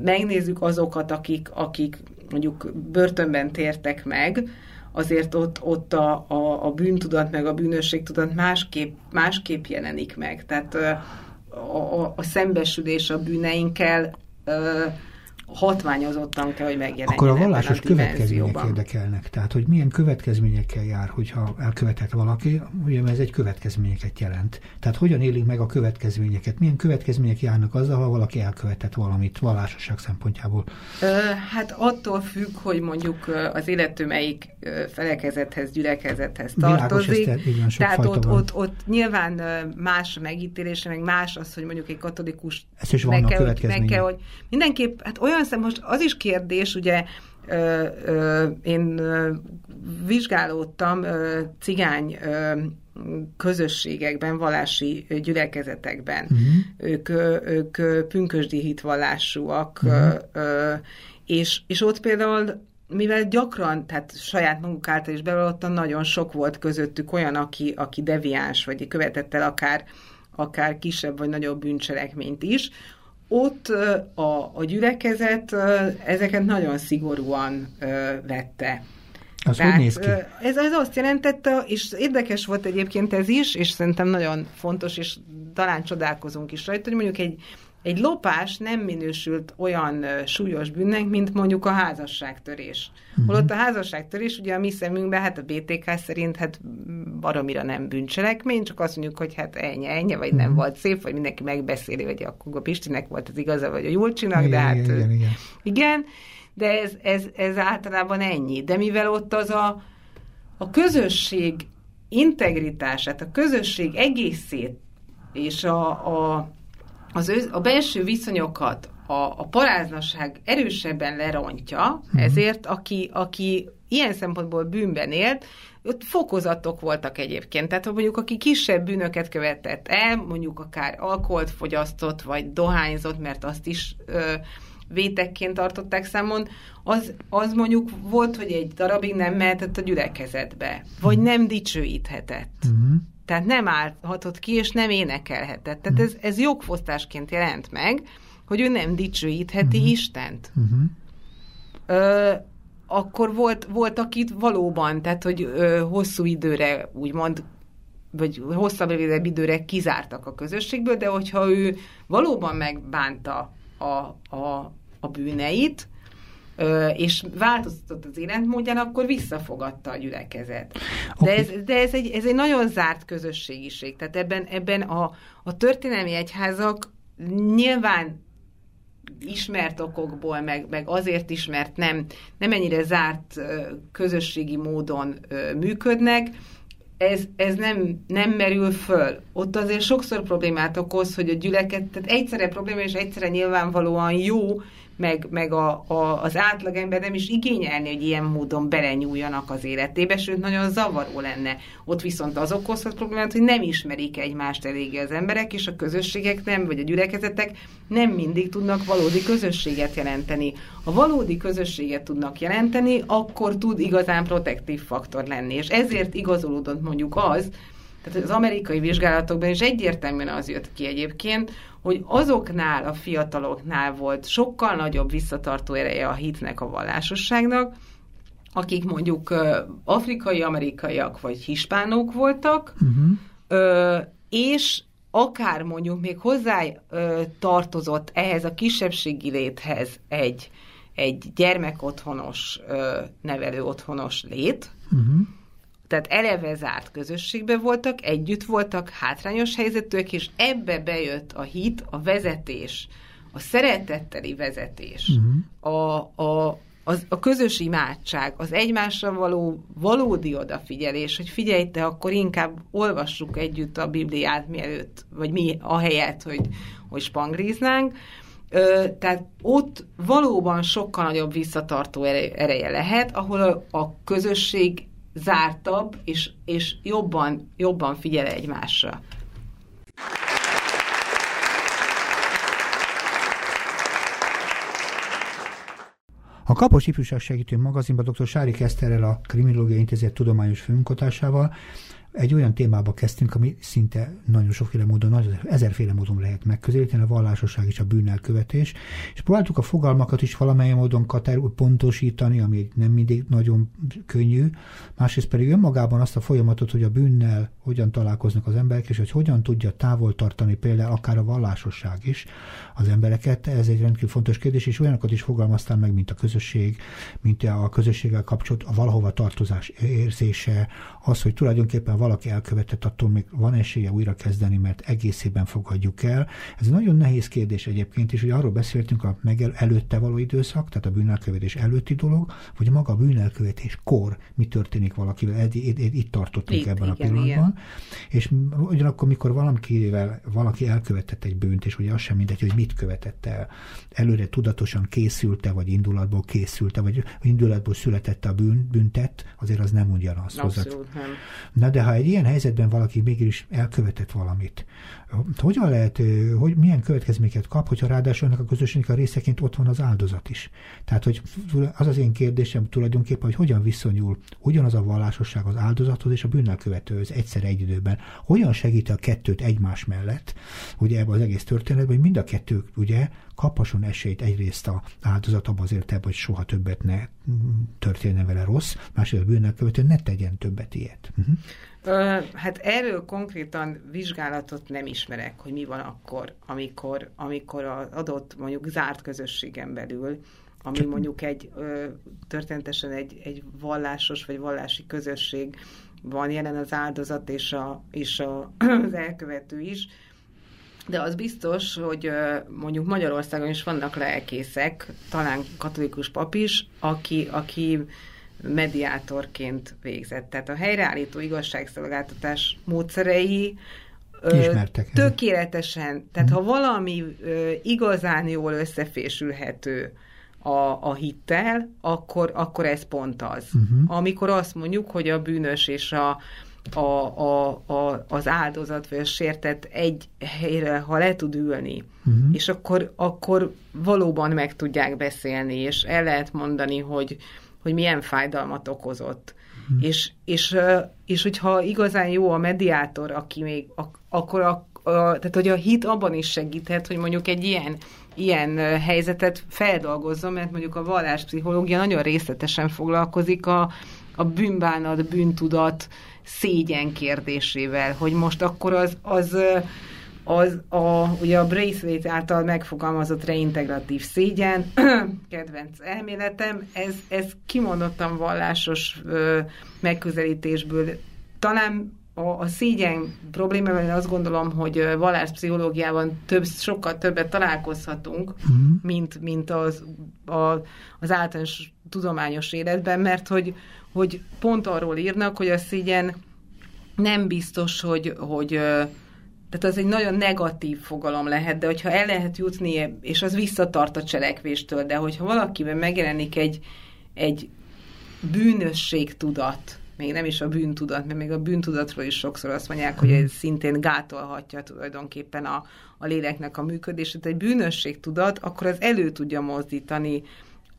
megnézzük azokat, akik, akik mondjuk börtönben tértek meg, azért ott, ott a, a, a bűntudat meg a bűnösségtudat másképp, másképp jelenik meg. Tehát a, a, a szembesülés a bűneinkkel hatványozottan kell, hogy megjelenjen. Akkor a vallásos a következmények érdekelnek. Tehát, hogy milyen következményekkel jár, hogyha elkövetett valaki, ugye ez egy következményeket jelent. Tehát hogyan élik meg a következményeket? Milyen következmények járnak azzal, ha valaki elkövetett valamit vallásosság szempontjából? Ö, hát attól függ, hogy mondjuk az illető melyik felekezethez, gyülekezethez tartozik. Világos, Tehát ott, ott, ott nyilván más megítélése, meg más az, hogy mondjuk egy katolikus Ez is meg kell, meg kell, hogy mindenképp, hát olyan szem, most az is kérdés, ugye ö, ö, én ö, vizsgálódtam ö, cigány ö, közösségekben, vallási gyülekezetekben. Uh-huh. Ők, ők pünkösdi hitvallásúak, uh-huh. és, és ott például mivel gyakran, tehát saját maguk által is bevallottan, nagyon sok volt közöttük olyan, aki, aki deviáns, vagy követett el akár, akár kisebb vagy nagyobb bűncselekményt is, ott a, a gyülekezet ezeket nagyon szigorúan vette. Az Tehát, hogy néz ki? Ez, ez azt jelentette, és érdekes volt egyébként ez is, és szerintem nagyon fontos, és talán csodálkozunk is rajta, hogy mondjuk egy, egy lopás nem minősült olyan súlyos bűnnek, mint mondjuk a házasságtörés. Uh-huh. Holott a házasságtörés ugye a mi szemünkben, hát a BTK szerint hát baromira nem bűncselekmény, csak azt mondjuk, hogy hát ennyi, ennyi, vagy uh-huh. nem mhm. volt szép, vagy mindenki megbeszéli, hogy akkor a Pistinek volt az igaza, vagy a Julcsinak, de hát igen, igen. igen de ez, ez, ez általában ennyi. De mivel ott az a, a közösség integritását, a közösség egészét és a, a, az ő, a belső viszonyokat a, a paráznaság erősebben lerontja, mm. ezért aki, aki ilyen szempontból bűnben élt, ott fokozatok voltak egyébként. Tehát, mondjuk aki kisebb bűnöket követett el, mondjuk akár alkoholt fogyasztott, vagy dohányzott, mert azt is ö, vétekként tartották számon, az, az mondjuk volt, hogy egy darabig nem mehetett a gyülekezetbe, vagy nem dicsőíthetett. Uh-huh. Tehát nem állhatott ki, és nem énekelhetett. Tehát ez, ez jogfosztásként jelent meg, hogy ő nem dicsőítheti uh-huh. Istent. Uh-huh. Ö, akkor volt, volt akit valóban, tehát hogy ö, hosszú időre úgymond vagy hosszabb időre kizártak a közösségből, de hogyha ő valóban megbánta a, a, a bűneit, és változtatott az életmódján, akkor visszafogadta a gyülekezet. De, ez, de ez, egy, ez egy nagyon zárt közösségiség. Tehát ebben, ebben a, a történelmi egyházak nyilván ismert okokból, meg, meg azért is, mert nem, nem ennyire zárt közösségi módon működnek, ez, ez nem, nem merül föl. Ott azért sokszor problémát okoz, hogy a gyüleket, tehát egyszerre probléma, és egyszerre nyilvánvalóan jó, meg, meg a, a, az átlagember nem is igényelni, hogy ilyen módon belenyúljanak az életébe, sőt, nagyon zavaró lenne. Ott viszont az okozhat problémát, hogy nem ismerik egymást eléggé az emberek, és a közösségek nem, vagy a gyülekezetek nem mindig tudnak valódi közösséget jelenteni. Ha valódi közösséget tudnak jelenteni, akkor tud igazán protektív faktor lenni. És ezért igazolódott mondjuk az, tehát az amerikai vizsgálatokban is egyértelműen az jött ki egyébként, hogy azoknál a fiataloknál volt sokkal nagyobb visszatartó ereje a hitnek, a vallásosságnak, akik mondjuk afrikai, amerikaiak vagy hispánok voltak, uh-huh. és akár mondjuk még hozzá tartozott ehhez a kisebbségi léthez egy, egy gyermekotthonos, nevelő otthonos lét, uh-huh tehát eleve zárt közösségben voltak, együtt voltak, hátrányos helyzetűek, és ebbe bejött a hit, a vezetés, a szeretetteli vezetés, uh-huh. a, a, az, a közös imádság, az egymásra való valódi odafigyelés, hogy figyelj te, akkor inkább olvassuk együtt a Bibliát, mielőtt, vagy mi a helyet, hogy, hogy spangríznánk. Ö, tehát ott valóban sokkal nagyobb visszatartó ereje lehet, ahol a, a közösség zártabb, és, és jobban, jobban figyel egymásra. A Kapos Ifjúság Segítő magazinban dr. Sári Keszterrel a Kriminológiai Intézet tudományos főmunkatásával egy olyan témába kezdtünk, ami szinte nagyon sokféle módon, nagyon ezerféle módon lehet megközelíteni, a vallásosság és a bűnelkövetés, és próbáltuk a fogalmakat is valamely módon kater, pontosítani, ami nem mindig nagyon könnyű, másrészt pedig önmagában azt a folyamatot, hogy a bűnnel hogyan találkoznak az emberek, és hogy hogyan tudja távol tartani például akár a vallásosság is az embereket, ez egy rendkívül fontos kérdés, és olyanokat is fogalmaztál meg, mint a közösség, mint a közösséggel kapcsolat, a valahova tartozás érzése, az, hogy tulajdonképpen valaki elkövetett, attól még van esélye újra kezdeni, mert egészében fogadjuk el. Ez egy nagyon nehéz kérdés egyébként is, hogy arról beszéltünk a meg előtte való időszak, tehát a bűnelkövetés előtti dolog, vagy maga a bűnelkövetés kor, mi történik valakivel. Itt tartottunk itt, ebben igen, a pillanatban. Igen. És ugyanakkor, mikor valakivel, valaki elkövetett egy bűnt, és ugye az sem mindegy, hogy mit követett el, előre tudatosan készülte, vagy indulatból készülte, vagy indulatból született a bűn, büntet, azért az nem ugyanaz. Abszolút nem. Na de ha egy ilyen helyzetben valaki mégis elkövetett valamit, hogyan lehet, hogy milyen következményeket kap, hogyha ráadásul ennek a közösségnek a részeként ott van az áldozat is. Tehát, hogy az az én kérdésem tulajdonképpen, hogy hogyan viszonyul ugyanaz a vallásosság az áldozathoz és a bűnnel követőhöz egyszer egy időben. Hogyan segíti a kettőt egymás mellett, ugye ebben az egész történetben, hogy mind a kettő ugye kaphasson esélyt egyrészt a áldozat abban az értelemben, hogy soha többet ne történne vele rossz, másrészt a bűnnel követő ne tegyen többet ilyet. Uh-huh. Ö, hát erről konkrétan vizsgálatot nem ismerek, hogy mi van akkor, amikor, amikor az adott mondjuk zárt közösségen belül, ami Csak... mondjuk egy ö, történetesen egy, egy vallásos vagy vallási közösség van jelen az áldozat és, a, és a, [CLEARS THROAT] az elkövető is, de az biztos, hogy mondjuk Magyarországon is vannak lelkészek, talán katolikus pap is, aki, aki mediátorként végzett. Tehát a helyreállító igazságszolgáltatás módszerei Ismertek tökéletesen, tehát ha valami igazán jól összefésülhető a, a hittel, akkor, akkor ez pont az. Uh-huh. Amikor azt mondjuk, hogy a bűnös és a, a, a, a, az áldozat vagy a sértett egy helyre, ha le tud ülni, uh-huh. és akkor, akkor valóban meg tudják beszélni, és el lehet mondani, hogy, hogy milyen fájdalmat okozott. Hmm. És, és, és hogyha igazán jó a mediátor, aki még, akkor a, a, tehát hogy a hit abban is segíthet, hogy mondjuk egy ilyen, ilyen helyzetet feldolgozzon, mert mondjuk a valláspszichológia nagyon részletesen foglalkozik a, a bűnbánat, bűntudat, szégyen kérdésével, hogy most akkor az, az az a, ugye a Braithwaite által megfogalmazott reintegratív szégyen, [CLEARS THROAT] kedvenc elméletem, ez, ez kimondottan vallásos ö, megközelítésből talán a, a szégyen problémával én azt gondolom, hogy valláspszichológiában több, sokkal többet találkozhatunk, uh-huh. mint, mint az, a, az általános tudományos életben, mert hogy, hogy pont arról írnak, hogy a szégyen nem biztos, hogy, hogy tehát az egy nagyon negatív fogalom lehet, de hogyha el lehet jutni, és az visszatart a cselekvéstől, de hogyha valakiben megjelenik egy, egy bűnösség tudat, még nem is a bűntudat, mert még a bűntudatról is sokszor azt mondják, hogy ez szintén gátolhatja tulajdonképpen a, a léleknek a működését. Egy bűnösség tudat, akkor az elő tudja mozdítani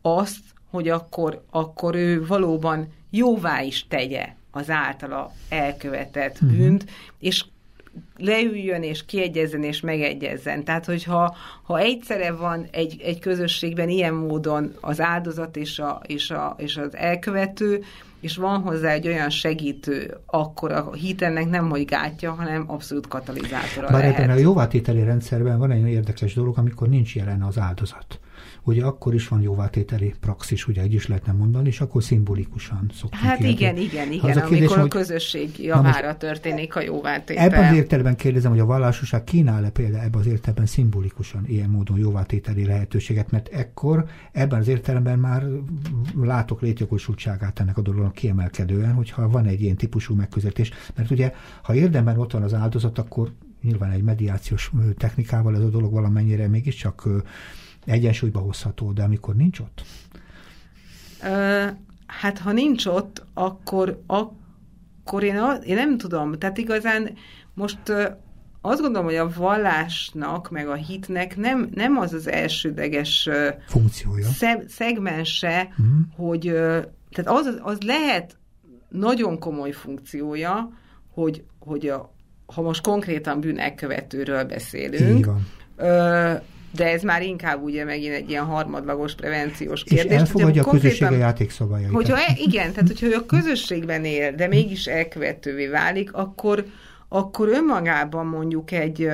azt, hogy akkor, akkor ő valóban jóvá is tegye az általa elkövetett uh-huh. bűnt, és leüljön és kiegyezzen és megegyezzen. Tehát, hogyha ha egyszerre van egy, egy közösségben ilyen módon az áldozat és, a, és, a, és az elkövető, és van hozzá egy olyan segítő, akkor a hit ennek nem hogy gátja, hanem abszolút katalizátora Bár lehet. ebben a jóvátételi rendszerben van egy érdekes dolog, amikor nincs jelen az áldozat ugye akkor is van jóvátételi praxis, ugye így is lehetne mondani, és akkor szimbolikusan szoktunk Hát illetni. igen, igen, igen, az a kérdés, amikor a közösség javára most, történik a jóvátétel. Ebben az értelemben kérdezem, hogy a vallásoság kínál-e például ebben az értelemben szimbolikusan ilyen módon jóvátételi lehetőséget, mert ekkor ebben az értelemben már látok létjogosultságát ennek a dolognak kiemelkedően, hogyha van egy ilyen típusú megközelítés, mert ugye, ha érdemben ott van az áldozat, akkor nyilván egy mediációs technikával ez a dolog valamennyire mégiscsak egyensúlyba hozható, de amikor nincs ott? Ö, hát ha nincs ott, akkor, akkor én, én nem tudom. Tehát igazán most azt gondolom, hogy a vallásnak, meg a hitnek nem, nem az az elsődleges funkciója, szeg, szegmense, uh-huh. hogy tehát az, az lehet nagyon komoly funkciója, hogy, hogy a, ha most konkrétan bűnelkövetőről beszélünk, Így van. Ö, de ez már inkább ugye megint egy ilyen harmadlagos prevenciós kérdés. És elfogadja a közösség a játékszabályait. Hogyha, e, igen, tehát hogyha a közösségben él, de mégis elkövetővé válik, akkor, akkor önmagában mondjuk egy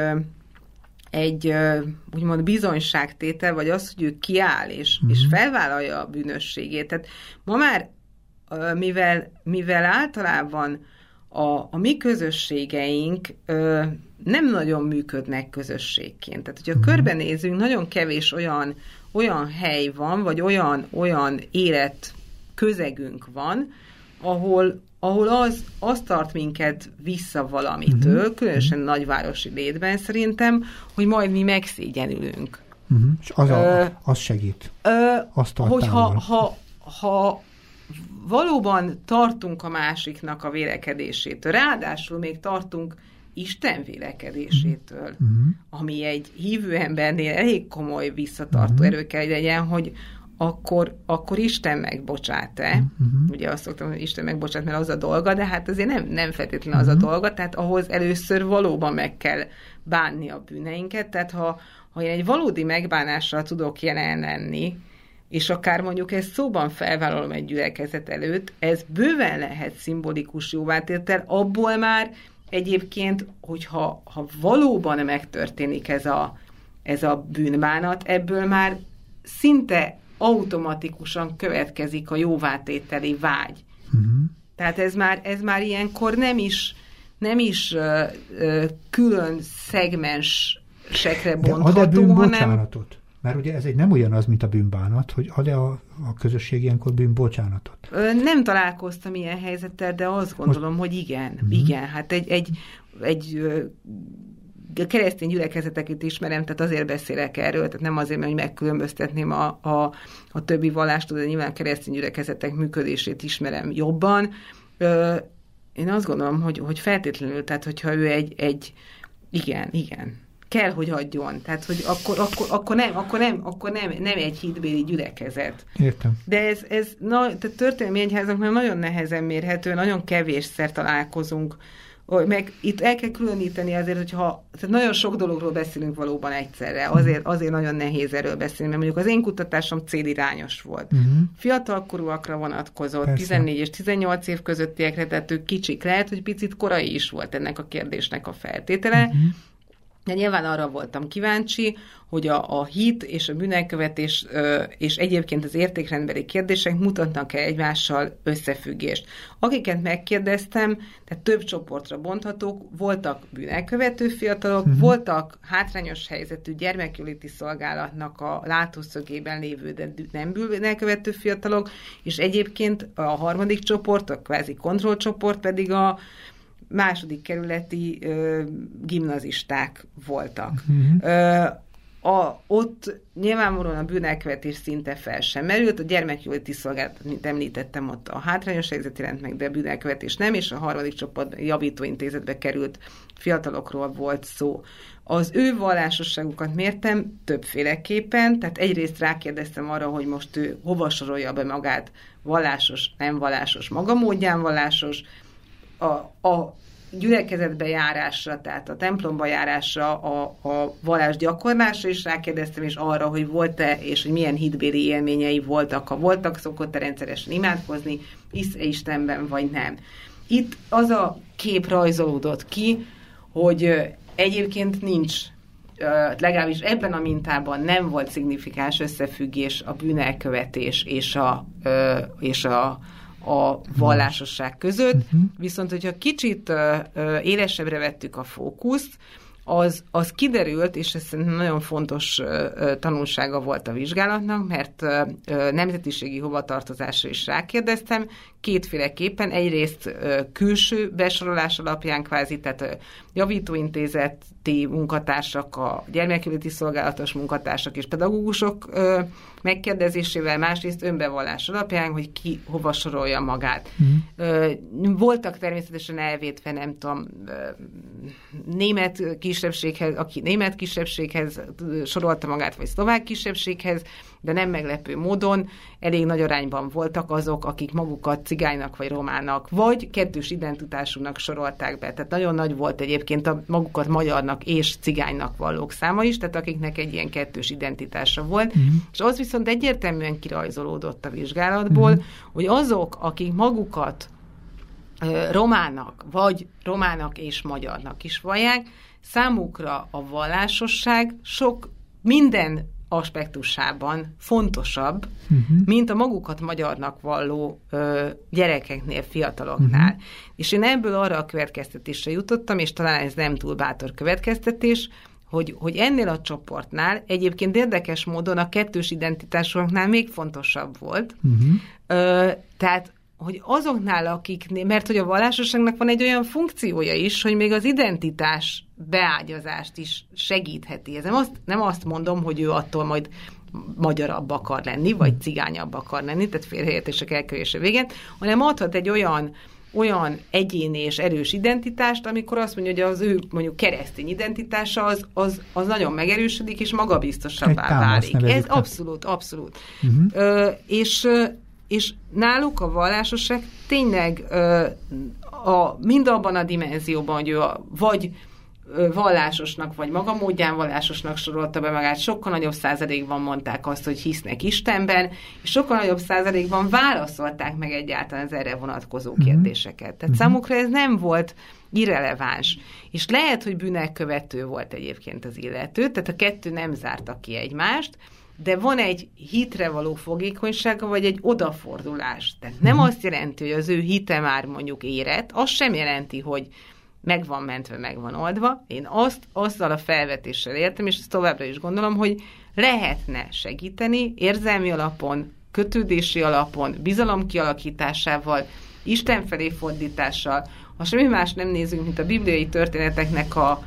egy úgymond bizonyságtétel, vagy az, hogy ő kiáll és, mm-hmm. és felvállalja a bűnösségét. Tehát ma már, mivel, mivel általában a, a mi közösségeink nem nagyon működnek közösségként. Tehát, hogyha uh-huh. körbenézünk, nagyon kevés olyan, olyan hely van, vagy olyan, olyan élet közegünk van, ahol, ahol az, az tart minket vissza valamitől, uh-huh. különösen uh-huh. nagyvárosi létben szerintem, hogy majd mi megszégyenülünk. Uh-huh. És az, a, az segít. Ö, azt hogyha ha, ha valóban tartunk a másiknak a vélekedésétől, ráadásul még tartunk Isten vélekedésétől, uh-huh. ami egy hívő embernél elég komoly visszatartó uh-huh. erő kell legyen, hogy akkor, akkor Isten megbocsát-e? Uh-huh. Ugye azt szoktam, hogy Isten megbocsát, mert az a dolga, de hát azért nem, nem feltétlenül az uh-huh. a dolga, tehát ahhoz először valóban meg kell bánni a bűneinket, tehát ha, ha én egy valódi megbánással tudok jelen lenni, és akár mondjuk ezt szóban felvállalom egy gyülekezet előtt, ez bőven lehet szimbolikus jóvátétel, abból már egyébként, hogyha ha valóban megtörténik ez a, ez a bűnbánat, ebből már szinte automatikusan következik a jóvátételi vágy. Uh-huh. Tehát ez már, ez már ilyenkor nem is, nem is uh, uh, külön szegmensekre bontható, De ad-e bűn hanem... bocsánatot? Mert ugye ez egy nem ugyanaz, mint a bűnbánat, hogy ad-e a, a közösség ilyenkor bűnbocsánatot? Nem találkoztam ilyen helyzettel, de azt gondolom, Most... hogy igen. Uh-huh. Igen, hát egy, egy, egy a keresztény gyülekezeteket ismerem, tehát azért beszélek erről, tehát nem azért, mert megkülönböztetném a, a, a többi vallást, de nyilván keresztény gyülekezetek működését ismerem jobban. Én azt gondolom, hogy, hogy feltétlenül, tehát hogyha ő egy, egy igen, igen, kell, hogy adjon. Tehát, hogy akkor, akkor, akkor, nem, akkor, nem, akkor nem, nem egy hitbéli gyülekezet. Értem. De ez, ez na, tehát történelmi egyházaknál nagyon nehezen mérhető, nagyon kevésszer találkozunk meg itt el kell különíteni azért, hogyha tehát nagyon sok dologról beszélünk valóban egyszerre, azért, azért nagyon nehéz erről beszélni, mert mondjuk az én kutatásom célirányos volt. Uh-huh. Fiatalkorúakra vonatkozott, Persze. 14 és 18 év közöttiekre, tehát ők kicsik. Lehet, hogy picit korai is volt ennek a kérdésnek a feltétele, uh-huh. De nyilván arra voltam kíváncsi, hogy a, a hit és a bűnelkövetés és egyébként az értékrendbeli kérdések mutatnak-e egymással összefüggést. Akiket megkérdeztem, tehát több csoportra bonthatók, voltak bűnelkövető fiatalok, uh-huh. voltak hátrányos helyzetű gyermekjóléti szolgálatnak a látószögében lévő, de nem bűnelkövető fiatalok, és egyébként a harmadik csoport, a kvázi kontrollcsoport pedig a második kerületi ö, gimnazisták voltak. Uh-huh. Ö, a, ott nyilvánvalóan a bűnelkövetés szinte fel sem merült, a gyermekjóléti szolgálat, mint említettem, ott a hátrányos helyzet jelent meg, de a bűnelkövetés nem, és a harmadik csoport javítóintézetbe került fiatalokról volt szó. Az ő vallásosságukat mértem többféleképpen, tehát egyrészt rákérdeztem arra, hogy most ő hova sorolja be magát, vallásos, nem vallásos, maga módján vallásos, a, a gyülekezetbe járásra, tehát a templomba járásra, a, a vallás gyakorlásra is rákérdeztem, és arra, hogy volt-e, és hogy milyen hitbéli élményei voltak, ha voltak, szokott-e rendszeresen imádkozni, hisz-e Istenben, vagy nem. Itt az a kép rajzolódott ki, hogy egyébként nincs legalábbis ebben a mintában nem volt szignifikáns összefüggés a bűnelkövetés és a, és a a vallásosság között, uh-huh. viszont hogyha kicsit élesebbre vettük a fókuszt, az, az kiderült, és ez nagyon fontos tanulsága volt a vizsgálatnak, mert nemzetiségi hovatartozásra is rákérdeztem, kétféleképpen, egyrészt külső besorolás alapján kvázi, tehát javítóintézeti munkatársak, a gyermekjóléti szolgálatos munkatársak és pedagógusok megkérdezésével, másrészt önbevallás alapján, hogy ki hova sorolja magát. Uh-huh. Voltak természetesen elvétve, nem tudom, német kisebbséghez, aki német kisebbséghez sorolta magát, vagy szlovák kisebbséghez, de nem meglepő módon elég nagy arányban voltak azok, akik magukat cigánynak vagy romának, vagy kettős identitásúnak sorolták be. Tehát nagyon nagy volt egyébként a magukat magyarnak és cigánynak vallók száma is, tehát akiknek egy ilyen kettős identitása volt. Uh-huh. És az viszont egyértelműen kirajzolódott a vizsgálatból, uh-huh. hogy azok, akik magukat romának, vagy romának és magyarnak is vallják, számukra a vallásosság sok minden aspektusában fontosabb, uh-huh. mint a magukat magyarnak valló ö, gyerekeknél, fiataloknál. Uh-huh. És én ebből arra a következtetésre jutottam, és talán ez nem túl bátor következtetés, hogy, hogy ennél a csoportnál egyébként érdekes módon a kettős identitásoknál még fontosabb volt. Uh-huh. Ö, tehát hogy azoknál, akik, mert hogy a vallásosságnak van egy olyan funkciója is, hogy még az identitás beágyazást is segítheti. Ez nem azt, nem azt mondom, hogy ő attól majd magyarabb akar lenni, vagy cigányabb akar lenni, tehát félreértések elkerülése végén, hanem adhat egy olyan olyan egyéni és erős identitást, amikor azt mondja, hogy az ő mondjuk keresztény identitása az, az, az nagyon megerősödik, és magabiztosabbá válik. Ez abszolút, abszolút. Uh-huh. Ö, és, és náluk a vallásosság tényleg ö, a, mind abban a dimenzióban, hogy ő a, vagy vallásosnak, vagy maga módján vallásosnak sorolta be magát, sokkal nagyobb százalékban mondták azt, hogy hisznek Istenben, és sokkal nagyobb százalékban válaszolták meg egyáltalán az erre vonatkozó mm-hmm. kérdéseket. Tehát mm-hmm. számukra ez nem volt irreleváns. És lehet, hogy bűnek követő volt egyébként az illető, tehát a kettő nem zárta ki egymást, de van egy hitre való fogékonysága, vagy egy odafordulás. Tehát nem mm-hmm. azt jelenti, hogy az ő hite már mondjuk érett, az sem jelenti, hogy meg van mentve, meg van oldva. Én azt azzal a felvetéssel értem, és ezt továbbra is gondolom, hogy lehetne segíteni érzelmi alapon, kötődési alapon, bizalom kialakításával, Isten felé fordítással, ha semmi más nem nézünk, mint a bibliai történeteknek a,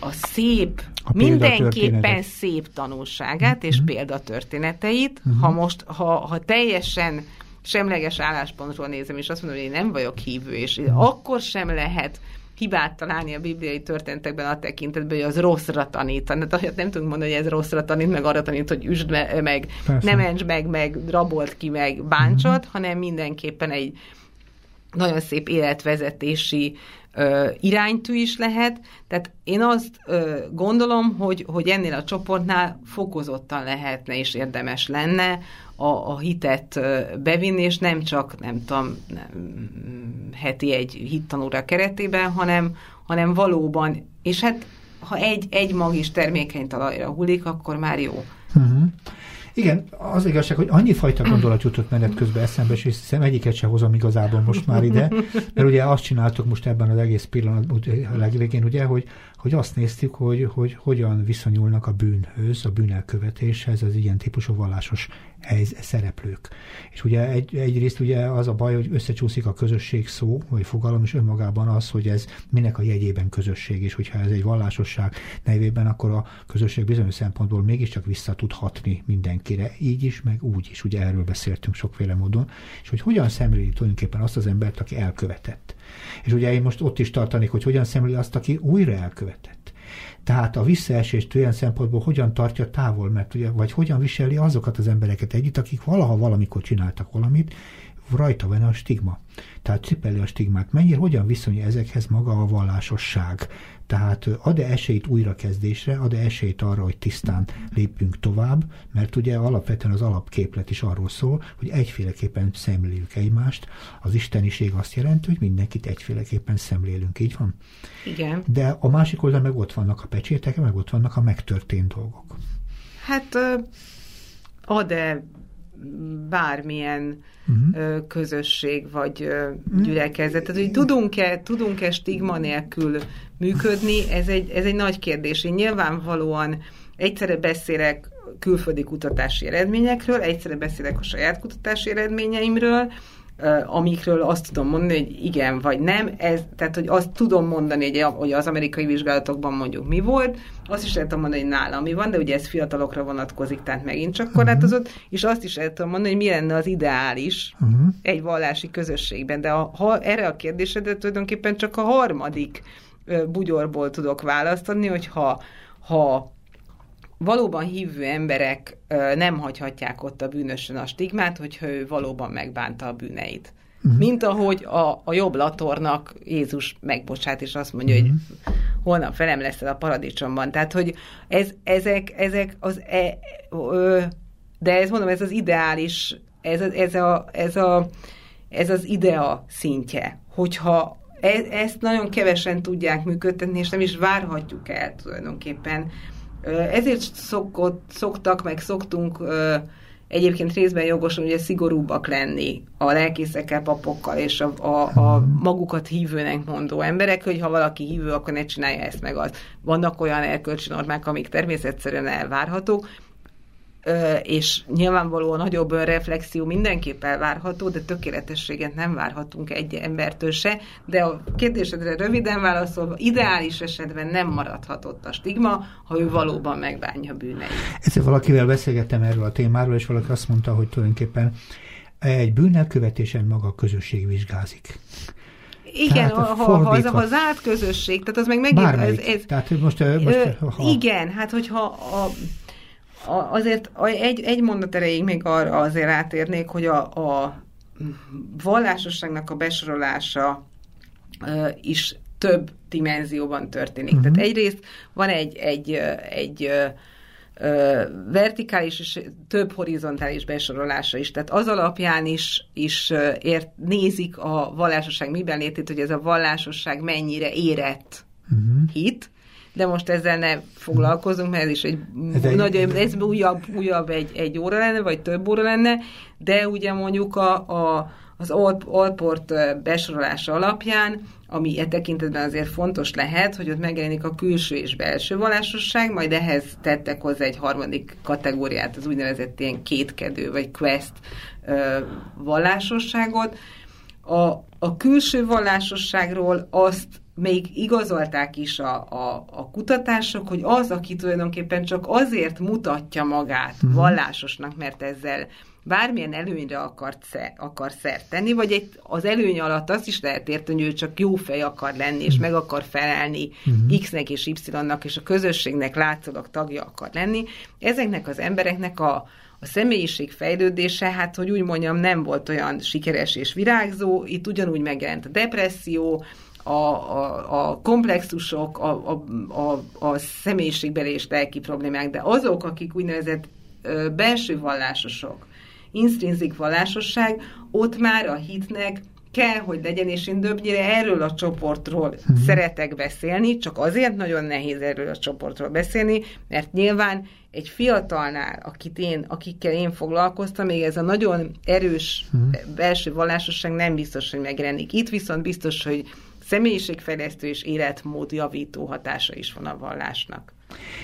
a szép, a mindenképpen szép tanulságát és mm-hmm. példatörténeteit, uh-huh. ha most, ha, ha teljesen semleges álláspontról nézem, és azt mondom, hogy én nem vagyok hívő, és uh-huh. akkor sem lehet hibát találni a bibliai történetekben a tekintetben, hogy az rosszra tanít. Tehát nem tudunk mondani, hogy ez rosszra tanít, meg arra tanít, hogy üsd me- meg, Persze. ne ments meg, meg rabolt ki, meg bántsad, uh-huh. hanem mindenképpen egy nagyon szép életvezetési ö, iránytű is lehet. Tehát én azt gondolom, hogy, hogy ennél a csoportnál fokozottan lehetne és érdemes lenne a, a hitet bevinni, és nem csak, nem tudom, nem, heti egy hittanóra keretében, hanem, hanem valóban, és hát ha egy, egy mag is termékeny talajra hullik, akkor már jó. Uh-huh. Igen, az igazság, hogy annyi fajta gondolat jutott menet közben eszembe, és hiszem egyiket se hozom igazából most már ide, mert ugye azt csináltuk most ebben az egész pillanatban, a legvégén, ugye, hogy hogy azt néztük, hogy, hogy hogyan viszonyulnak a bűnhöz, a bűnelkövetéshez az ilyen típusú vallásos helyz, szereplők. És ugye egy, egyrészt ugye az a baj, hogy összecsúszik a közösség szó, vagy fogalom, és önmagában az, hogy ez minek a jegyében közösség, és hogyha ez egy vallásosság nevében, akkor a közösség bizonyos szempontból mégiscsak vissza tud hatni mindenkire, így is, meg úgy is. Ugye erről beszéltünk sokféle módon, és hogy hogyan szemléli tulajdonképpen azt az embert, aki elkövetett. És ugye én most ott is tartanék, hogy hogyan szemléli azt, aki újra elkövetett. Tehát a visszaesést olyan szempontból hogyan tartja távol, mert ugye, vagy hogyan viseli azokat az embereket együtt, akik valaha valamikor csináltak valamit, rajta van a stigma. Tehát cipeli a stigmát. Mennyire, hogyan viszonyul ezekhez maga a vallásosság? Tehát ad-e esélyt újrakezdésre, ad-e esélyt arra, hogy tisztán lépjünk tovább, mert ugye alapvetően az alapképlet is arról szól, hogy egyféleképpen szemléljük egymást. Az isteniség azt jelenti, hogy mindenkit egyféleképpen szemlélünk, így van? Igen. De a másik oldalon meg ott vannak a pecsétek, meg ott vannak a megtörtént dolgok. Hát ad-e bármilyen uh-huh. közösség vagy uh-huh. gyülekezet. Tehát, hogy tudunk-e, tudunk-e stigma nélkül működni, ez egy, ez egy nagy kérdés. Én nyilvánvalóan egyszerre beszélek külföldi kutatási eredményekről, egyszerre beszélek a saját kutatási eredményeimről, amikről azt tudom mondani, hogy igen vagy nem, ez, tehát hogy azt tudom mondani, hogy, az amerikai vizsgálatokban mondjuk mi volt, azt is lehet tudom mondani, hogy nálam mi van, de ugye ez fiatalokra vonatkozik, tehát megint csak korlátozott, uh-huh. és azt is lehet tudom mondani, hogy mi lenne az ideális uh-huh. egy vallási közösségben, de a, ha, erre a kérdésre tulajdonképpen csak a harmadik bugyorból tudok választani, hogy ha, ha valóban hívő emberek nem hagyhatják ott a bűnösön a stigmát, hogyha ő valóban megbánta a bűneit. Uh-huh. Mint ahogy a, a jobb latornak Jézus megbocsát, és azt mondja, uh-huh. hogy holnap felem lesz a paradicsomban. Tehát, hogy ez, ezek, ezek az... E, ö, de ez mondom, ez az ideális, ez, ez, a, ez, a, ez az idea szintje, hogyha e, ezt nagyon kevesen tudják működtetni, és nem is várhatjuk el tulajdonképpen ezért szokott, szoktak, meg szoktunk egyébként részben jogosan ugye szigorúbbak lenni a lelkészekkel, papokkal és a, a, a magukat hívőnek mondó emberek, hogy ha valaki hívő, akkor ne csinálja ezt meg az. Vannak olyan erkölcsi normák, amik természetszerűen elvárhatók, és nyilvánvalóan nagyobb reflexió mindenképp elvárható, de tökéletességet nem várhatunk egy embertől se, de a kérdésedre röviden válaszolva, ideális esetben nem maradhatott a stigma, ha ő valóban megbánja bűneit. Egyszer valakivel beszélgettem erről a témáról, és valaki azt mondta, hogy tulajdonképpen egy bűnelkövetésen maga a közösség vizsgázik. Igen, tehát, ha, ha, az, az zárt közösség, tehát az meg megint... Bármelyik. Ez, ez, tehát most, most, ha... Igen, hát hogyha a, azért egy, egy mondat erejéig még arra azért átérnék, hogy a, a vallásosságnak a besorolása is több dimenzióban történik. Uh-huh. Tehát egyrészt van egy, egy, egy, egy vertikális és több horizontális besorolása is. Tehát az alapján is, is ért, nézik a vallásosság miben létét, hogy ez a vallásosság mennyire érett uh-huh. hit, de most ezzel ne foglalkozunk, mert ez is egy, ez egy nagy, ez újabb, újabb egy, egy óra lenne, vagy több óra lenne, de ugye mondjuk a, a, az Alport besorolása alapján ami e tekintetben azért fontos lehet, hogy ott megjelenik a külső és belső vallásosság, majd ehhez tettek hozzá egy harmadik kategóriát, az úgynevezett ilyen kétkedő, vagy quest vallásosságot. A, a külső vallásosságról azt még igazolták is a, a, a kutatások, hogy az, aki tulajdonképpen csak azért mutatja magát uh-huh. vallásosnak, mert ezzel bármilyen előnyre akart sze, akar szert tenni, vagy egy, az előny alatt azt is lehet érteni, hogy ő csak jó fej akar lenni, és meg akar felelni uh-huh. X-nek és Y-nak, és a közösségnek látszólag tagja akar lenni. Ezeknek az embereknek a, a személyiség fejlődése, hát hogy úgy mondjam, nem volt olyan sikeres és virágzó, itt ugyanúgy megjelent a depresszió, a, a, a komplexusok, a, a, a, a személyiségbeli és lelki problémák, de azok, akik úgynevezett ö, belső vallásosok, instrinzik vallásosság, ott már a hitnek kell, hogy legyen, és én többnyire erről a csoportról uh-huh. szeretek beszélni, csak azért nagyon nehéz erről a csoportról beszélni, mert nyilván egy fiatalnál, akit én, akikkel én foglalkoztam, még ez a nagyon erős uh-huh. belső vallásosság nem biztos, hogy megjelenik. Itt viszont biztos, hogy személyiségfejlesztő és életmód javító hatása is van a vallásnak.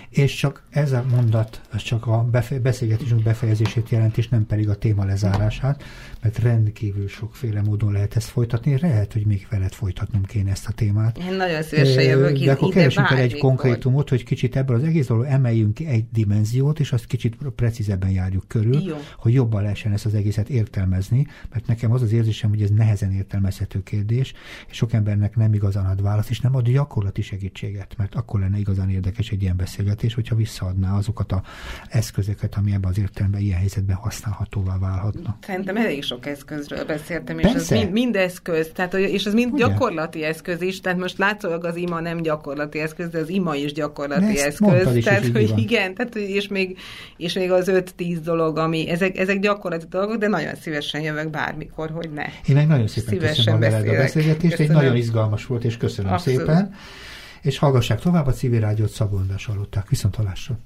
És csak ez a mondat, az csak a beszélgetésünk befejezését jelent, és nem pedig a téma lezárását, mert rendkívül sokféle módon lehet ezt folytatni. Lehet, hogy még veled folytatnom kéne ezt a témát. Én nagyon szívesen jövök De akkor keresünk el egy konkrétumot, hogy kicsit ebből az egész dolog emeljünk ki egy dimenziót, és azt kicsit precízebben járjuk körül, Jó. hogy jobban lehessen ezt az egészet értelmezni, mert nekem az az érzésem, hogy ez nehezen értelmezhető kérdés, és sok embernek nem igazán ad választ, és nem ad gyakorlati segítséget, mert akkor lenne igazán érdekes egy ilyen beszélgetés, hogyha visszaadná azokat az eszközöket, ami ebben az értelemben ilyen helyzetben használhatóvá válhatna. Szerintem elég sok eszközről beszéltem, és Persze. ez mind, mind eszköz, tehát, és ez mind Ugye? gyakorlati eszköz is, tehát most látszólag az ima nem gyakorlati eszköz, de az ima is gyakorlati eszköz. Is tehát, hogy van. igen, tehát, és még, és még az 5-10 dolog, ami, ezek, ezek gyakorlati dolgok, de nagyon szívesen jövök bármikor, hogy ne. Én meg nagyon szépen szívesen köszönöm a beszélgetést, egy nagyon izgalmas volt, és köszönöm Abszolút. szépen és hallgassák tovább a civil rádiót Szaboldást hallották. Viszont hallásra!